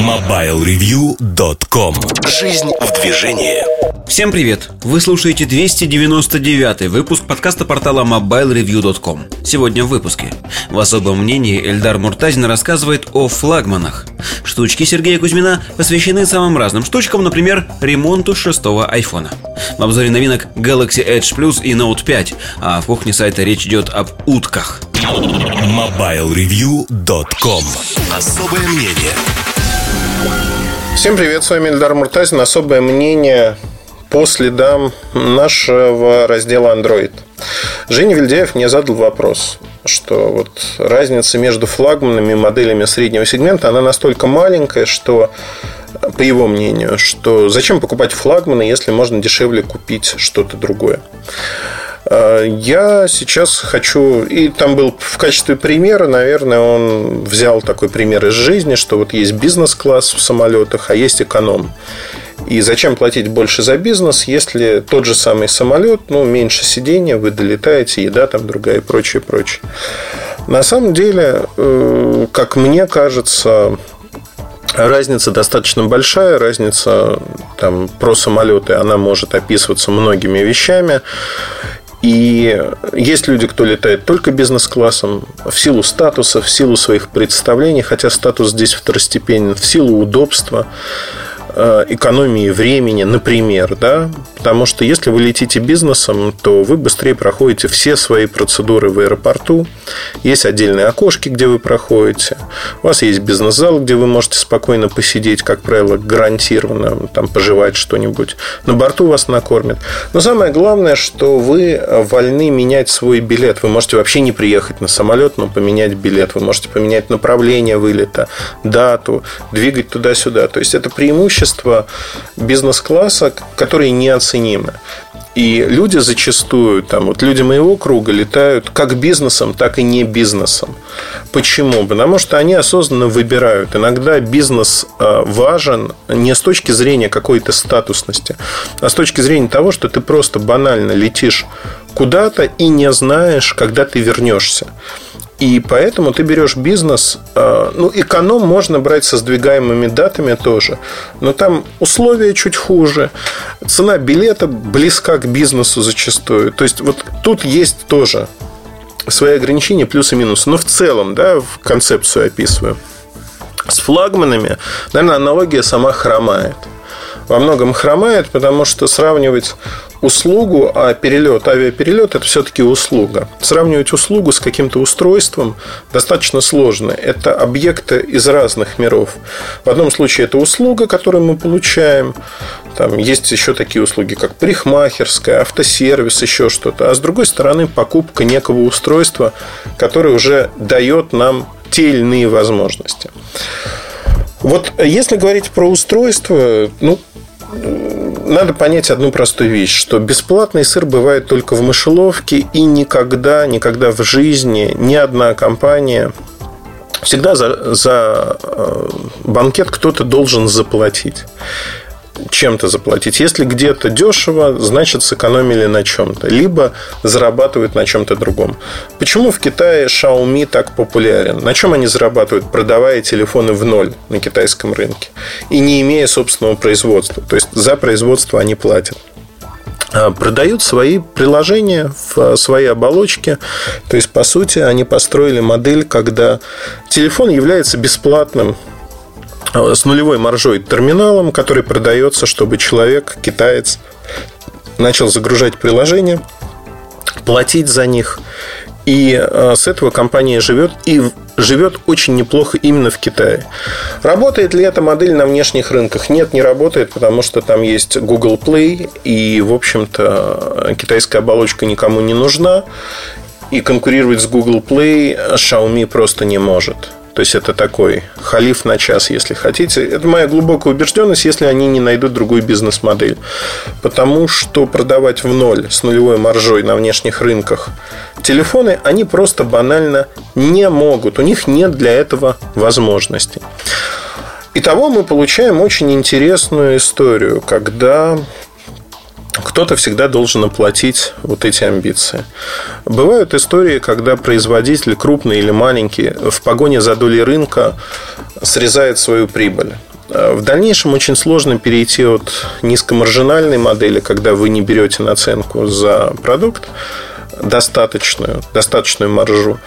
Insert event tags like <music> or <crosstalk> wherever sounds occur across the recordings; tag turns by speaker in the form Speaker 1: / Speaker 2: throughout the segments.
Speaker 1: MobileReview.com Жизнь в движении.
Speaker 2: Всем привет! Вы слушаете 299 выпуск подкаста портала MobileReview.com Сегодня в выпуске. В особом мнении Эльдар Муртазин рассказывает о флагманах. Штучки Сергея Кузьмина посвящены самым разным штучкам, например, ремонту шестого айфона. В обзоре новинок Galaxy Edge Plus и Note 5 А в кухне сайта речь идет об утках.
Speaker 1: MobileReview.com Особое мнение
Speaker 3: Всем привет, с вами Эльдар Муртазин. Особое мнение по следам нашего раздела Android. Женя Вильдяев мне задал вопрос, что вот разница между флагманами моделями среднего сегмента, она настолько маленькая, что по его мнению, что зачем покупать флагманы, если можно дешевле купить что-то другое. Я сейчас хочу... И там был в качестве примера, наверное, он взял такой пример из жизни, что вот есть бизнес-класс в самолетах, а есть эконом. И зачем платить больше за бизнес, если тот же самый самолет, ну, меньше сидения, вы долетаете, еда там другая и прочее, прочее. На самом деле, э, как мне кажется, Разница достаточно большая, разница там, про самолеты, она может описываться многими вещами. И есть люди, кто летает только бизнес-классом в силу статуса, в силу своих представлений, хотя статус здесь второстепенен, в силу удобства. Э, экономии времени, например, да, потому что если вы летите бизнесом, то вы быстрее проходите все свои процедуры в аэропорту, есть отдельные окошки, где вы проходите, у вас есть бизнес-зал, где вы можете спокойно посидеть, как правило, гарантированно, там, пожевать что-нибудь, на борту вас накормят. Но самое главное, что вы вольны менять свой билет, вы можете вообще не приехать на самолет, но поменять билет, вы можете поменять направление вылета, дату, двигать туда-сюда, то есть это преимущество бизнес-класса, которые неоценимы. И люди зачастую, там, вот люди моего круга летают как бизнесом, так и не бизнесом. Почему? Потому что они осознанно выбирают. Иногда бизнес э, важен не с точки зрения какой-то статусности, а с точки зрения того, что ты просто банально летишь куда-то и не знаешь, когда ты вернешься. И поэтому ты берешь бизнес, а, ну, эконом можно брать со сдвигаемыми датами тоже, но там условия чуть хуже, цена билета близка к бизнесу зачастую. То есть, вот тут есть тоже свои ограничения, плюсы и минусы. Но в целом, да, в концепцию описываю. С флагманами, наверное, аналогия сама хромает во многом хромает, потому что сравнивать услугу, а перелет, авиаперелет – это все-таки услуга. Сравнивать услугу с каким-то устройством достаточно сложно. Это объекты из разных миров. В одном случае это услуга, которую мы получаем. Там есть еще такие услуги, как парикмахерская, автосервис, еще что-то. А с другой стороны, покупка некого устройства, которое уже дает нам те или иные возможности. Вот если говорить про устройство, ну, надо понять одну простую вещь, что бесплатный сыр бывает только в мышеловке, и никогда, никогда в жизни ни одна компания всегда за, за э, банкет кто-то должен заплатить чем-то заплатить. Если где-то дешево, значит сэкономили на чем-то. Либо зарабатывают на чем-то другом. Почему в Китае Xiaomi так популярен? На чем они зарабатывают, продавая телефоны в ноль на китайском рынке? И не имея собственного производства. То есть за производство они платят а, продают свои приложения в своей оболочке. То есть, по сути, они построили модель, когда телефон является бесплатным с нулевой маржой терминалом, который продается, чтобы человек, китаец, начал загружать приложения, платить за них. И э, с этого компания живет и живет очень неплохо именно в Китае. Работает ли эта модель на внешних рынках? Нет, не работает, потому что там есть Google Play, и, в общем-то, китайская оболочка никому не нужна. И конкурировать с Google Play Xiaomi просто не может. То есть это такой халиф на час, если хотите. Это моя глубокая убежденность, если они не найдут другую бизнес-модель. Потому что продавать в ноль с нулевой маржой на внешних рынках телефоны, они просто банально не могут. У них нет для этого возможности. Итого мы получаем очень интересную историю, когда кто-то всегда должен оплатить вот эти амбиции. Бывают истории, когда производитель, крупный или маленький, в погоне за долей рынка срезает свою прибыль. В дальнейшем очень сложно перейти от низкомаржинальной модели, когда вы не берете наценку за продукт, достаточную, достаточную маржу,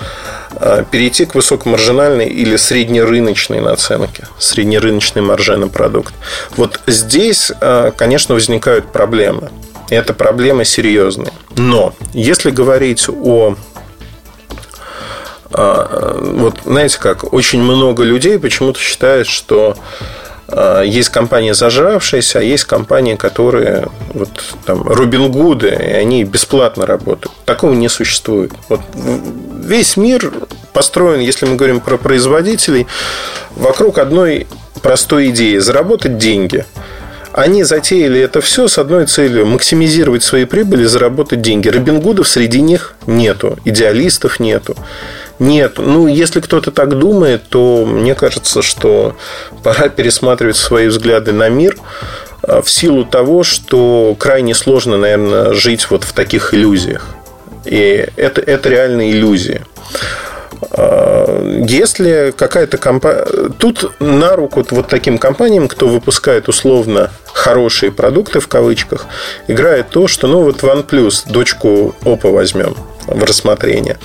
Speaker 3: а, перейти к высокомаржинальной или среднерыночной наценке, среднерыночной марже на продукт. Вот здесь, а, конечно, возникают проблемы. И это проблемы серьезные. Но если говорить о а, вот знаете как, очень много людей почему-то считают, что есть компании зажравшиеся, а есть компании, которые вот там Робин Гуды, и они бесплатно работают. Такого не существует. Вот весь мир построен, если мы говорим про производителей, вокруг одной простой идеи – заработать деньги. Они затеяли это все с одной целью – максимизировать свои прибыли, заработать деньги. Робин Гудов среди них нету, идеалистов нету. Нет, ну если кто-то так думает, то мне кажется, что пора пересматривать свои взгляды на мир а, в силу того, что крайне сложно, наверное, жить вот в таких иллюзиях. И это, это реальные иллюзии. А, если какая-то компания... Тут на руку вот таким компаниям, кто выпускает условно хорошие продукты в кавычках, играет то, что, ну, вот OnePlus, дочку Oppo возьмем в рассмотрение.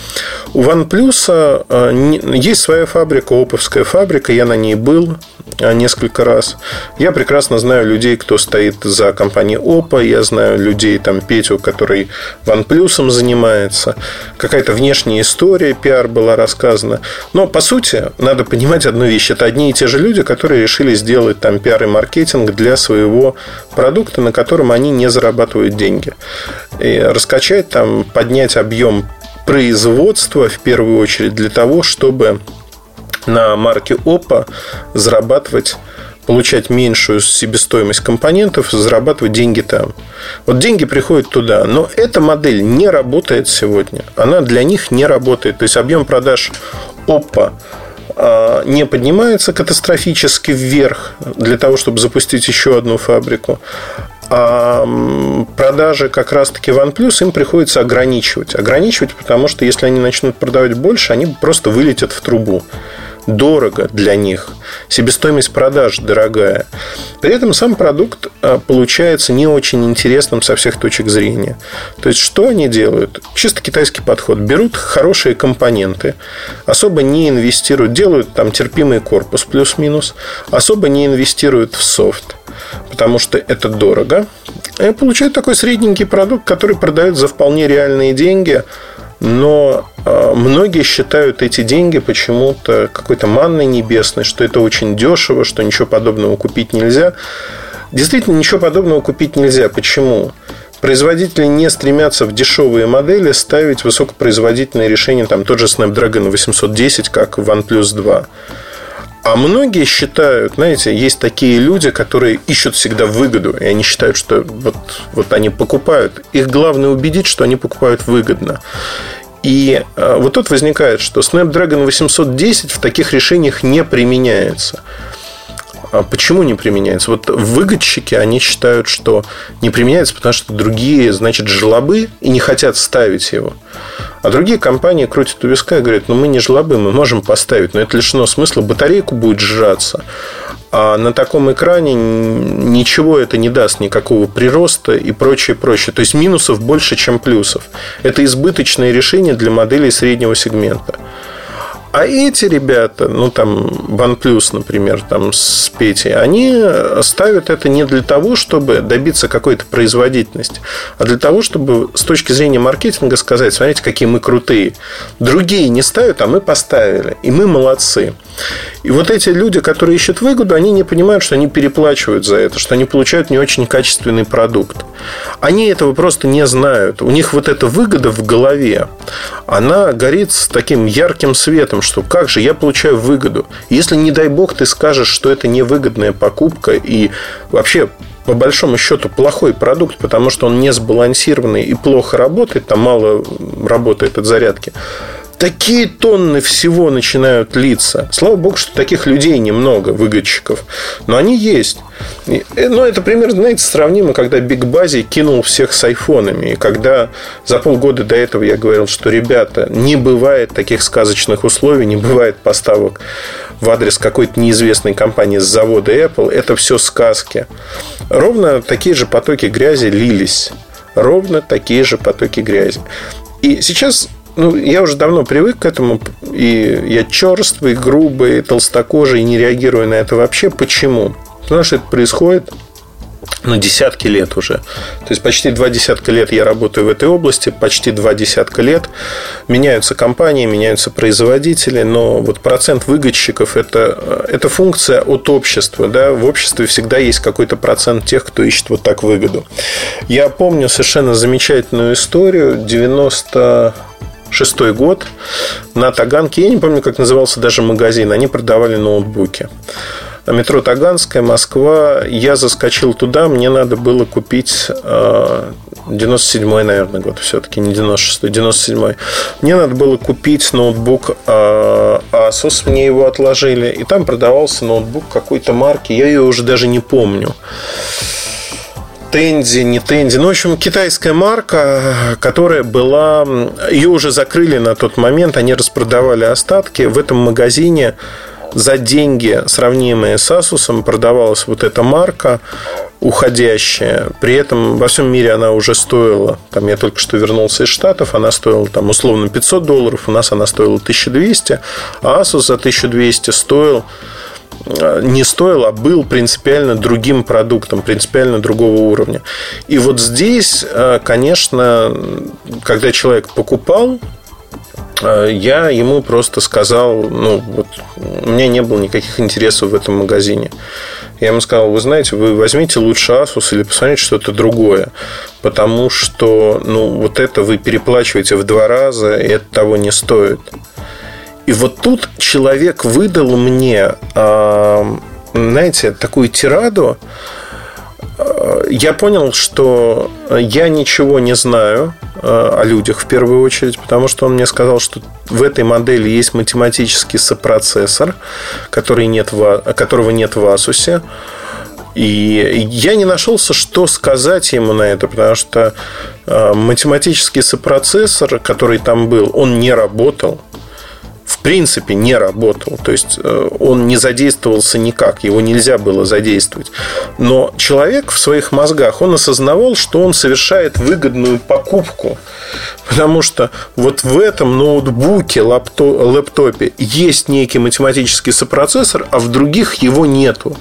Speaker 3: У OnePlus а, есть своя фабрика, оповская фабрика, я на ней был а, несколько раз. Я прекрасно знаю людей, кто стоит за компанией Oppo, я знаю людей, там, Петю, который OnePlus занимается. Какая-то внешняя история, пиар была рассказана. Но, по сути, надо понимать одну вещь. Это одни и те же люди, которые решили сделать там пиар и маркетинг для своего продукта, на котором они не зарабатывают деньги. И раскачать там, поднять объем производства в первую очередь для того, чтобы на марке Oppo зарабатывать получать меньшую себестоимость компонентов, зарабатывать деньги там. Вот деньги приходят туда. Но эта модель не работает сегодня. Она для них не работает. То есть объем продаж Oppo а, не поднимается катастрофически вверх для того, чтобы запустить еще одну фабрику. А продажи как раз-таки OnePlus им приходится ограничивать. Ограничивать, потому что если они начнут продавать больше, они просто вылетят в трубу дорого для них. Себестоимость продаж дорогая. При этом сам продукт а, получается не очень интересным со всех точек зрения. То есть, что они делают? Чисто китайский подход. Берут хорошие компоненты, особо не инвестируют, делают там терпимый корпус плюс-минус, особо не инвестируют в софт потому что это дорого. И получают такой средненький продукт, который продают за вполне реальные деньги, но многие считают эти деньги почему-то какой-то манной небесной, что это очень дешево, что ничего подобного купить нельзя. Действительно, ничего подобного купить нельзя. Почему? Производители не стремятся в дешевые модели ставить высокопроизводительные решения, там тот же Snapdragon 810, как в OnePlus 2. А многие считают, знаете, есть такие люди, которые ищут всегда выгоду, и они считают, что вот, вот они покупают. Их главное убедить, что они покупают выгодно. И э, вот тут возникает, что Snapdragon 810 в таких решениях не применяется. А почему не применяется? Вот выгодчики, они считают, что не применяется, потому что другие, значит, жлобы и не хотят ставить его. А другие компании крутят у виска и говорят, ну мы не жлобы, мы можем поставить, но это лишено смысла, батарейку будет сжаться. А на таком экране ничего это не даст, никакого прироста и прочее, прочее. То есть минусов больше, чем плюсов. Это избыточное решение для моделей среднего сегмента. А эти ребята, ну там OnePlus, например, там с Петей, они ставят это не для того, чтобы добиться какой-то производительности, а для того, чтобы с точки зрения маркетинга сказать, смотрите, какие мы крутые. Другие не ставят, а мы поставили. И мы молодцы. И вот эти люди, которые ищут выгоду, они не понимают, что они переплачивают за это, что они получают не очень качественный продукт. Они этого просто не знают. У них вот эта выгода в голове, она горит с таким ярким светом, что как же я получаю выгоду. Если, не дай бог, ты скажешь, что это невыгодная покупка и вообще по большому счету плохой продукт, потому что он не сбалансированный и плохо работает, там мало работает от зарядки, такие тонны всего начинают литься. Слава богу, что таких людей немного, выгодчиков. Но они есть. Э, ну, это примерно, знаете, сравнимо, когда Биг Бази кинул всех с айфонами. И когда за полгода до этого я говорил, что, ребята, не бывает таких сказочных условий, не бывает поставок в адрес какой-то неизвестной компании с завода Apple, это все сказки. Ровно такие же потоки грязи лились. Ровно такие же потоки грязи. И сейчас ну, я уже давно привык к этому, и я черствый, грубый, толстокожий, не реагирую на это вообще. Почему? Потому что это происходит на десятки лет уже. То есть почти два десятка лет я работаю в этой области, почти два десятка лет. Меняются компании, меняются производители, но вот процент выгодчиков это, это функция от общества. Да? В обществе всегда есть какой-то процент тех, кто ищет вот так выгоду. Я помню совершенно замечательную историю. 90 шестой год на Таганке, я не помню, как назывался даже магазин, они продавали ноутбуки. Метро Таганская, Москва. Я заскочил туда, мне надо было купить 97-й, э, наверное, год все-таки, не 96-й, 97-й. Мне надо было купить ноутбук э, Asus, мне его отложили, и там продавался ноутбук какой-то марки, я ее уже даже не помню. Тенди, не Тенди. Ну, в общем, китайская марка, которая была... Ее уже закрыли на тот момент, они распродавали остатки. В этом магазине за деньги, сравнимые с Asus, продавалась вот эта марка уходящая. При этом во всем мире она уже стоила, там я только что вернулся из Штатов, она стоила там условно 500 долларов, у нас она стоила 1200, а Asus за 1200 стоил не стоил, а был принципиально другим продуктом, принципиально другого уровня. И вот здесь, э, конечно, когда человек покупал, э, я ему просто сказал, ну, вот, у меня не было никаких интересов в этом магазине. Я ему сказал, вы знаете, вы возьмите лучше Asus или посмотрите что-то другое, потому что, ну, вот это вы переплачиваете в два раза, и это того не стоит. И вот тут человек выдал мне, знаете, такую тираду. Я понял, что я ничего не знаю о людях в первую очередь, потому что он мне сказал, что в этой модели есть математический сопроцессор, который нет в, которого нет в Asus. И я не нашелся, что сказать ему на это, потому что математический сопроцессор, который там был, он не работал в принципе не работал. То есть э, он не задействовался никак, его нельзя было задействовать. Но человек в своих мозгах, он осознавал, что он совершает выгодную покупку. Потому что вот в этом ноутбуке, лэптопе есть некий математический сопроцессор, а в других его нету.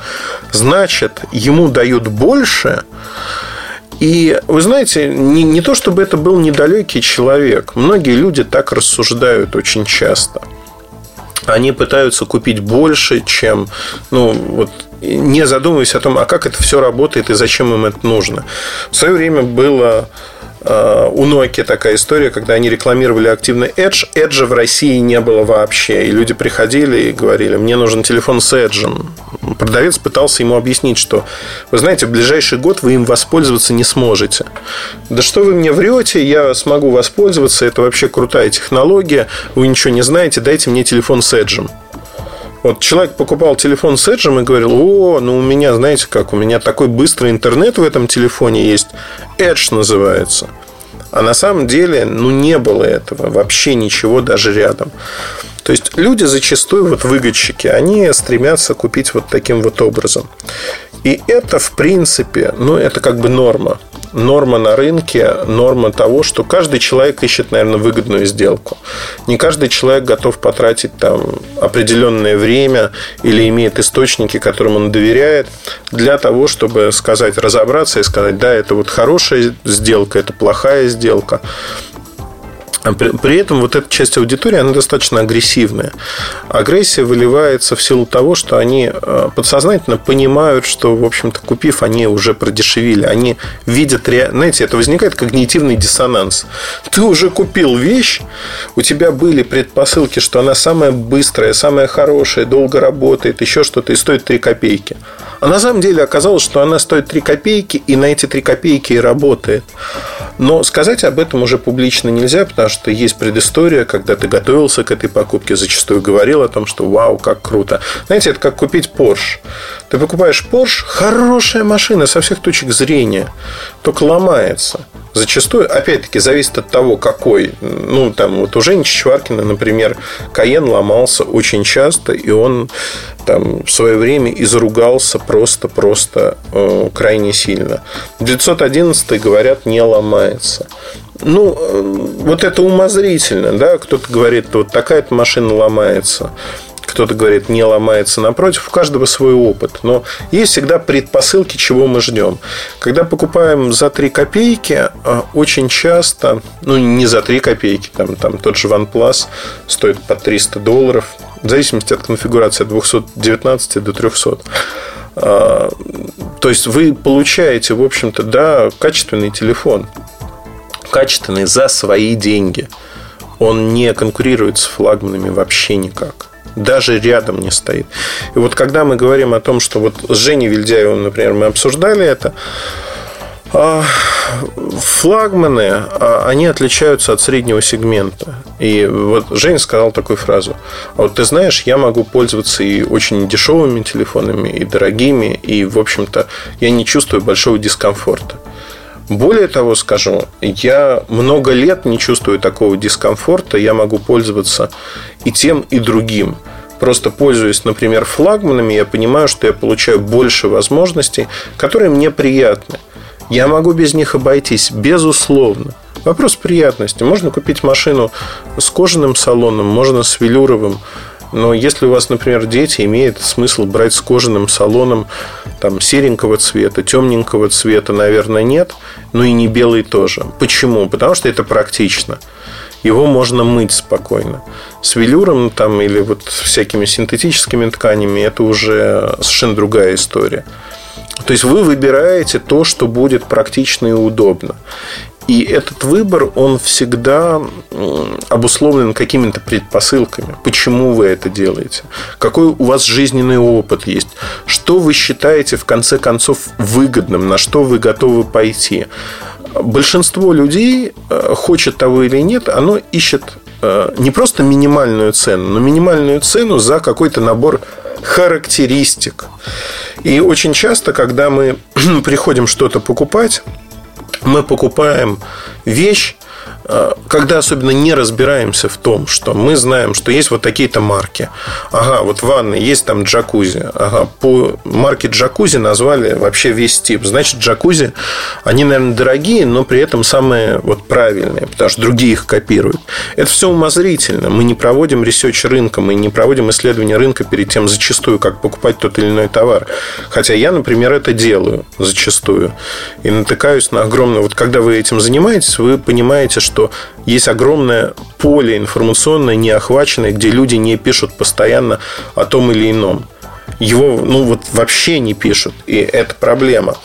Speaker 3: Значит, ему дают больше, и вы знаете, не, не то чтобы это был недалекий человек. Многие люди так рассуждают очень часто они пытаются купить больше, чем, ну, вот, не задумываясь о том, а как это все работает и зачем им это нужно. В свое время было у Nokia такая история, когда они рекламировали активно Edge. Edge в России не было вообще. И люди приходили и говорили, мне нужен телефон с Edge. Продавец пытался ему объяснить, что, вы знаете, в ближайший год вы им воспользоваться не сможете. Да что вы мне врете, я смогу воспользоваться, это вообще крутая технология, вы ничего не знаете, дайте мне телефон с Edge. Вот человек покупал телефон с Edge и говорил, о, ну у меня, знаете как, у меня такой быстрый интернет в этом телефоне есть. Edge называется. А на самом деле, ну, не было этого. Вообще ничего даже рядом. То есть, люди зачастую, вот выгодчики, они стремятся купить вот таким вот образом. И это, в принципе, ну, это как бы норма норма на рынке, норма того, что каждый человек ищет, наверное, выгодную сделку. Не каждый человек готов потратить там определенное время или имеет источники, которым он доверяет, для того, чтобы сказать, разобраться и сказать, да, это вот хорошая сделка, это плохая сделка. При, при этом вот эта часть аудитории, она достаточно агрессивная. Агрессия выливается в силу того, что они э, подсознательно понимают, что, в общем-то, купив, они уже продешевили. Они видят, знаете, это возникает когнитивный диссонанс. Ты уже купил вещь, у тебя были предпосылки, что она самая быстрая, самая хорошая, долго работает, еще что-то, и стоит 3 копейки. А на самом деле оказалось, что она стоит 3 копейки, и на эти 3 копейки и работает. Но сказать об этом уже публично нельзя, потому что есть предыстория, когда ты готовился к этой покупке, зачастую говорил о том, что вау, как круто. Знаете, это как купить Porsche. Ты покупаешь Porsche, хорошая машина со всех точек зрения, только ломается. Зачастую, опять-таки, зависит от того, какой. Ну, там, вот у Жени Чичваркина, например, Каен ломался очень часто, и он там в свое время изругался просто-просто э, крайне сильно. 911, говорят, не ломается. Ну, э, вот это умозрительно, да, кто-то говорит, вот такая-то машина ломается кто-то говорит, не ломается. Напротив, у каждого свой опыт. Но есть всегда предпосылки, чего мы ждем. Когда покупаем за 3 копейки, а, очень часто, ну, не за 3 копейки, там, там тот же OnePlus стоит по 300 долларов, в зависимости от конфигурации от 219 до 300. А, то есть вы получаете, в общем-то, да, качественный телефон. Качественный за свои деньги. Он не конкурирует с флагманами вообще никак даже рядом не стоит. И вот когда мы говорим о том, что вот с Женей Вильдяевым, например, мы обсуждали это, а, флагманы, а, они отличаются от среднего сегмента. И вот Женя сказал такую фразу. А вот ты знаешь, я могу пользоваться и очень дешевыми телефонами, и дорогими, и, в общем-то, я не чувствую большого дискомфорта. Более того скажу, я много лет не чувствую такого дискомфорта, я могу пользоваться и тем, и другим. Просто пользуясь, например, флагманами, я понимаю, что я получаю больше возможностей, которые мне приятны. Я могу без них обойтись, безусловно. Вопрос приятности. Можно купить машину с кожаным салоном, можно с велюровым. Но если у вас, например, дети, имеет смысл брать с кожаным салоном там, серенького цвета, темненького цвета, наверное, нет. Ну и не белый тоже. Почему? Потому что это практично. Его можно мыть спокойно. С велюром там, или вот всякими синтетическими тканями это уже совершенно другая история. То есть вы выбираете то, что будет практично и удобно. И этот выбор, он всегда обусловлен какими-то предпосылками. Почему вы это делаете? Какой у вас жизненный опыт есть? Что вы считаете, в конце концов, выгодным? На что вы готовы пойти? Большинство людей, э, хочет того или нет, оно ищет э, не просто минимальную цену, но минимальную цену за какой-то набор характеристик. И очень часто, когда мы <clears throat> приходим что-то покупать, мы покупаем вещь, когда особенно не разбираемся в том, что мы знаем, что есть вот такие-то марки. Ага, вот ванны, есть там джакузи. Ага, по марке джакузи назвали вообще весь тип. Значит, джакузи, они, наверное, дорогие, но при этом самые вот правильные, потому что другие их копируют. Это все умозрительно. Мы не проводим research рынка, мы не проводим исследование рынка перед тем зачастую, как покупать тот или иной товар. Хотя я, например, это делаю зачастую. И натыкаюсь на огромное... Вот когда вы этим занимаетесь, вы понимаете, что что есть огромное поле информационное, неохваченное, где люди не пишут постоянно о том или ином. Его ну, вот вообще не пишут, и это проблема.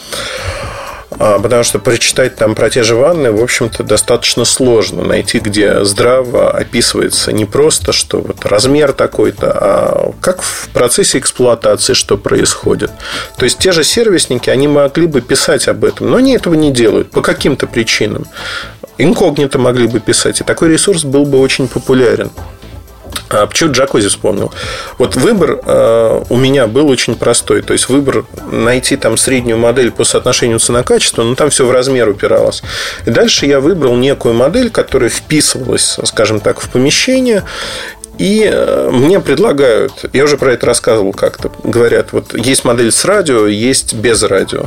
Speaker 3: А, потому что прочитать там про те же ванны, в общем-то, достаточно сложно. Найти, где здраво описывается не просто, что вот размер такой-то, а как в процессе эксплуатации что происходит. То есть, те же сервисники, они могли бы писать об этом, но они этого не делают по каким-то причинам инкогнито могли бы писать, и такой ресурс был бы очень популярен. А почему джакузи вспомнил? Вот выбор э, у меня был очень простой. То есть выбор найти там среднюю модель по соотношению цена-качество, но там все в размер упиралось. И дальше я выбрал некую модель, которая вписывалась, скажем так, в помещение. И э, мне предлагают, я уже про это рассказывал как-то, говорят, вот есть модель с радио, есть без радио.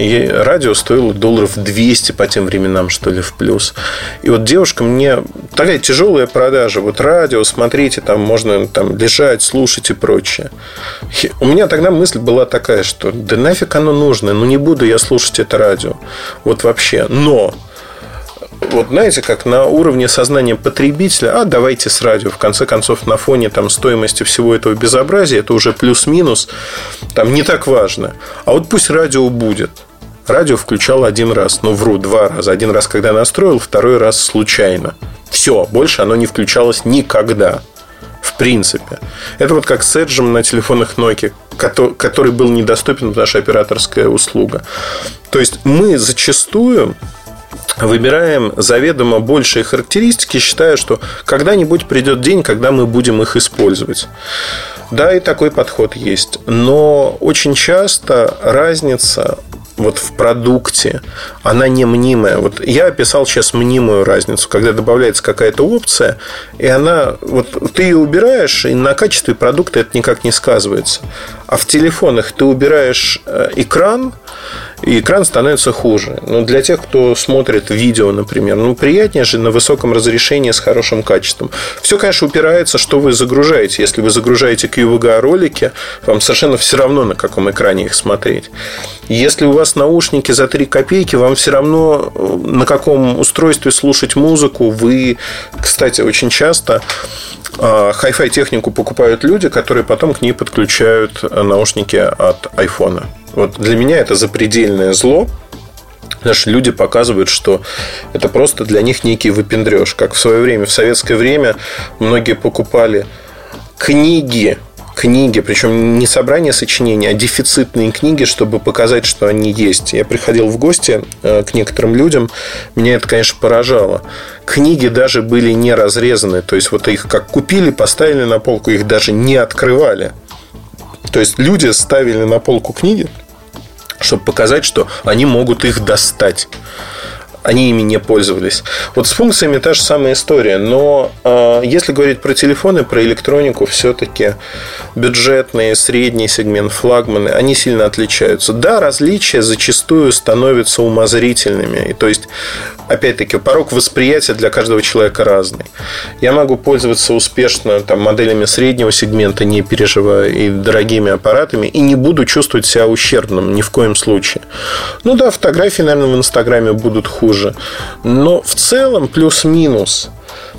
Speaker 3: И радио стоило долларов 200 по тем временам, что ли, в плюс. И вот девушка мне... Такая тяжелая продажа. Вот радио, смотрите, там можно там лежать, слушать и прочее. И у меня тогда мысль была такая, что да нафиг оно нужно, ну не буду я слушать это радио. Вот вообще. Но вот знаете, как на уровне сознания потребителя, а давайте с радио, в конце концов, на фоне там, стоимости всего этого безобразия, это уже плюс-минус, там не так важно. А вот пусть радио будет. Радио включал один раз, ну вру, два раза. Один раз, когда настроил, второй раз случайно. Все, больше оно не включалось никогда принципе. Это вот как с Edge на телефонах Nokia, который был недоступен в наша операторская услуга. То есть мы зачастую выбираем заведомо большие характеристики, считая, что когда-нибудь придет день, когда мы будем их использовать. Да, и такой подход есть. Но очень часто разница вот в продукте, она не мнимая. Вот я описал сейчас мнимую разницу, когда добавляется какая-то опция, и она, вот ты ее убираешь, и на качестве продукта это никак не сказывается. А в телефонах ты убираешь э, экран, и экран становится хуже. Но для тех, кто смотрит видео, например, ну, приятнее же на высоком разрешении с хорошим качеством. Все, конечно, упирается, что вы загружаете. Если вы загружаете QVGA ролики, вам совершенно все равно, на каком экране их смотреть. Если у вас наушники за 3 копейки, вам все равно, э, на каком устройстве слушать музыку. Вы, кстати, очень часто э, Hi-Fi технику покупают люди, которые потом к ней подключают наушники от айфона. Вот для меня это запредельное зло. Наши люди показывают, что это просто для них некий выпендреж. Как в свое время, в советское время многие покупали книги книги, причем не собрание сочинений, а дефицитные книги, чтобы показать, что они есть. Я приходил в гости э, к некоторым людям, меня это, конечно, поражало. Книги даже были не разрезаны, то есть вот их как купили, поставили на полку, их даже не открывали. То есть люди ставили на полку книги, чтобы показать, что они могут их достать они ими не пользовались. Вот с функциями та же самая история. Но э, если говорить про телефоны, про электронику, все-таки бюджетные, средний сегмент, флагманы, они сильно отличаются. Да, различия зачастую становятся умозрительными. И, то есть, опять-таки, порог восприятия для каждого человека разный. Я могу пользоваться успешно там, моделями среднего сегмента, не переживая, и дорогими аппаратами, и не буду чувствовать себя ущербным ни в коем случае. Ну да, фотографии, наверное, в Инстаграме будут хуже хуже. Но в целом плюс-минус.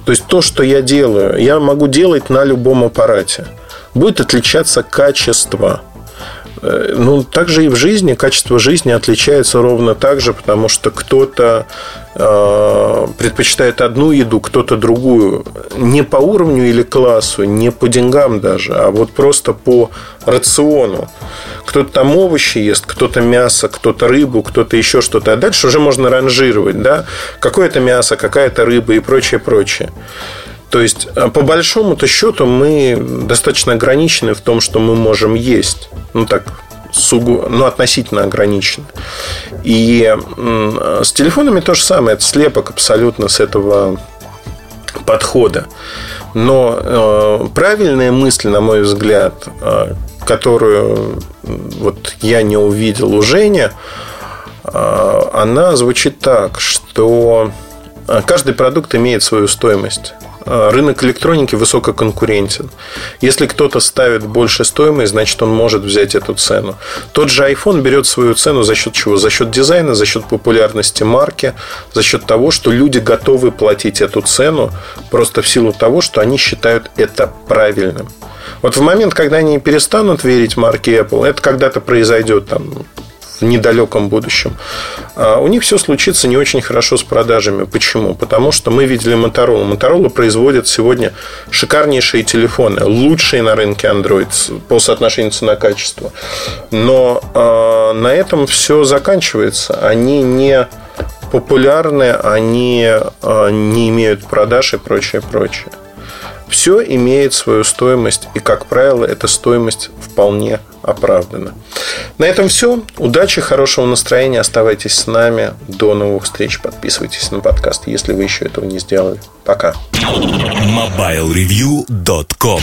Speaker 3: То есть то, что я делаю, я могу делать на любом аппарате. Будет отличаться качество. Э, ну, также и в жизни качество жизни отличается ровно так же, потому что кто-то э, предпочитает одну еду, кто-то другую. Не по уровню или классу, не по деньгам даже, а вот просто по рациону. Кто-то там овощи ест, кто-то мясо, кто-то рыбу, кто-то еще что-то. А дальше уже можно ранжировать, да, какое-то мясо, какая-то рыба и прочее, прочее. То есть, э, по большому-то счету, мы достаточно ограничены в том, что мы можем есть. Ну, так, сугу... ну, относительно ограничены. И с телефонами то же самое. Это слепок абсолютно с этого подхода. Но э, правильная мысль, на мой взгляд, э, которую вот я не увидел у Жени, э, она звучит так, что каждый продукт имеет свою стоимость. А, рынок электроники высококонкурентен. Если кто-то ставит больше стоимость, значит, он может взять эту цену. Тот же iPhone берет свою цену за счет чего? За счет дизайна, за счет популярности марки, за счет того, что люди готовы платить эту цену просто в силу того, что они считают это правильным. Вот в момент, когда они перестанут верить марке Apple, это когда-то произойдет там в недалеком будущем, а у них все случится не очень хорошо с продажами. Почему? Потому что мы видели Motorola. Motorola производит сегодня шикарнейшие телефоны, лучшие на рынке Android по соотношению цена-качество. Но э, на этом все заканчивается. Они не популярны, они э, не имеют продаж и прочее, прочее. Все имеет свою стоимость, и, как правило, эта стоимость вполне оправдана. На этом все. Удачи, хорошего настроения. Оставайтесь с нами. До новых встреч. Подписывайтесь на подкаст, если вы еще этого не сделали. Пока.
Speaker 1: MobileReview.com